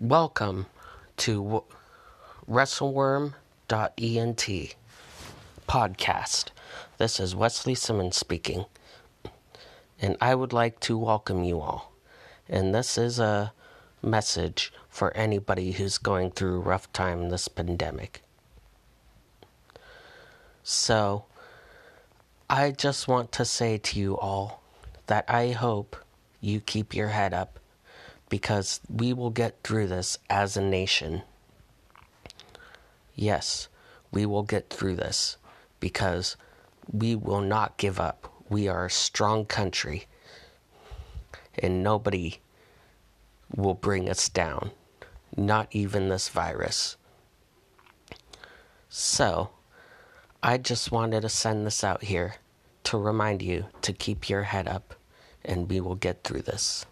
Welcome to WrestleWorm.ent podcast. This is Wesley Simmons speaking, and I would like to welcome you all. And this is a message for anybody who's going through a rough time this pandemic. So, I just want to say to you all that I hope you keep your head up because we will get through this as a nation. Yes, we will get through this because we will not give up. We are a strong country and nobody will bring us down, not even this virus. So, I just wanted to send this out here to remind you to keep your head up and we will get through this.